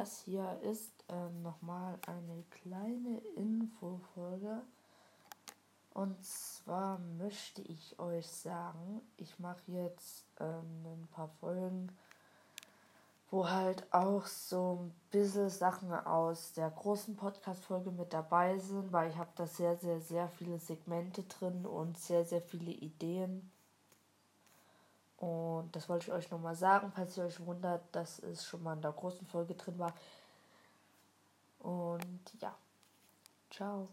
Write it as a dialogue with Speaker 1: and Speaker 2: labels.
Speaker 1: das hier ist ähm, nochmal eine kleine Infofolge. Und zwar möchte ich euch sagen, ich mache jetzt ähm, ein paar Folgen, wo halt auch so ein bisschen Sachen aus der großen Podcast-Folge mit dabei sind, weil ich habe da sehr, sehr, sehr viele Segmente drin und sehr, sehr viele Ideen. Und das wollte ich euch nochmal sagen, falls ihr euch wundert, dass es schon mal in der großen Folge drin war. Und ja, ciao.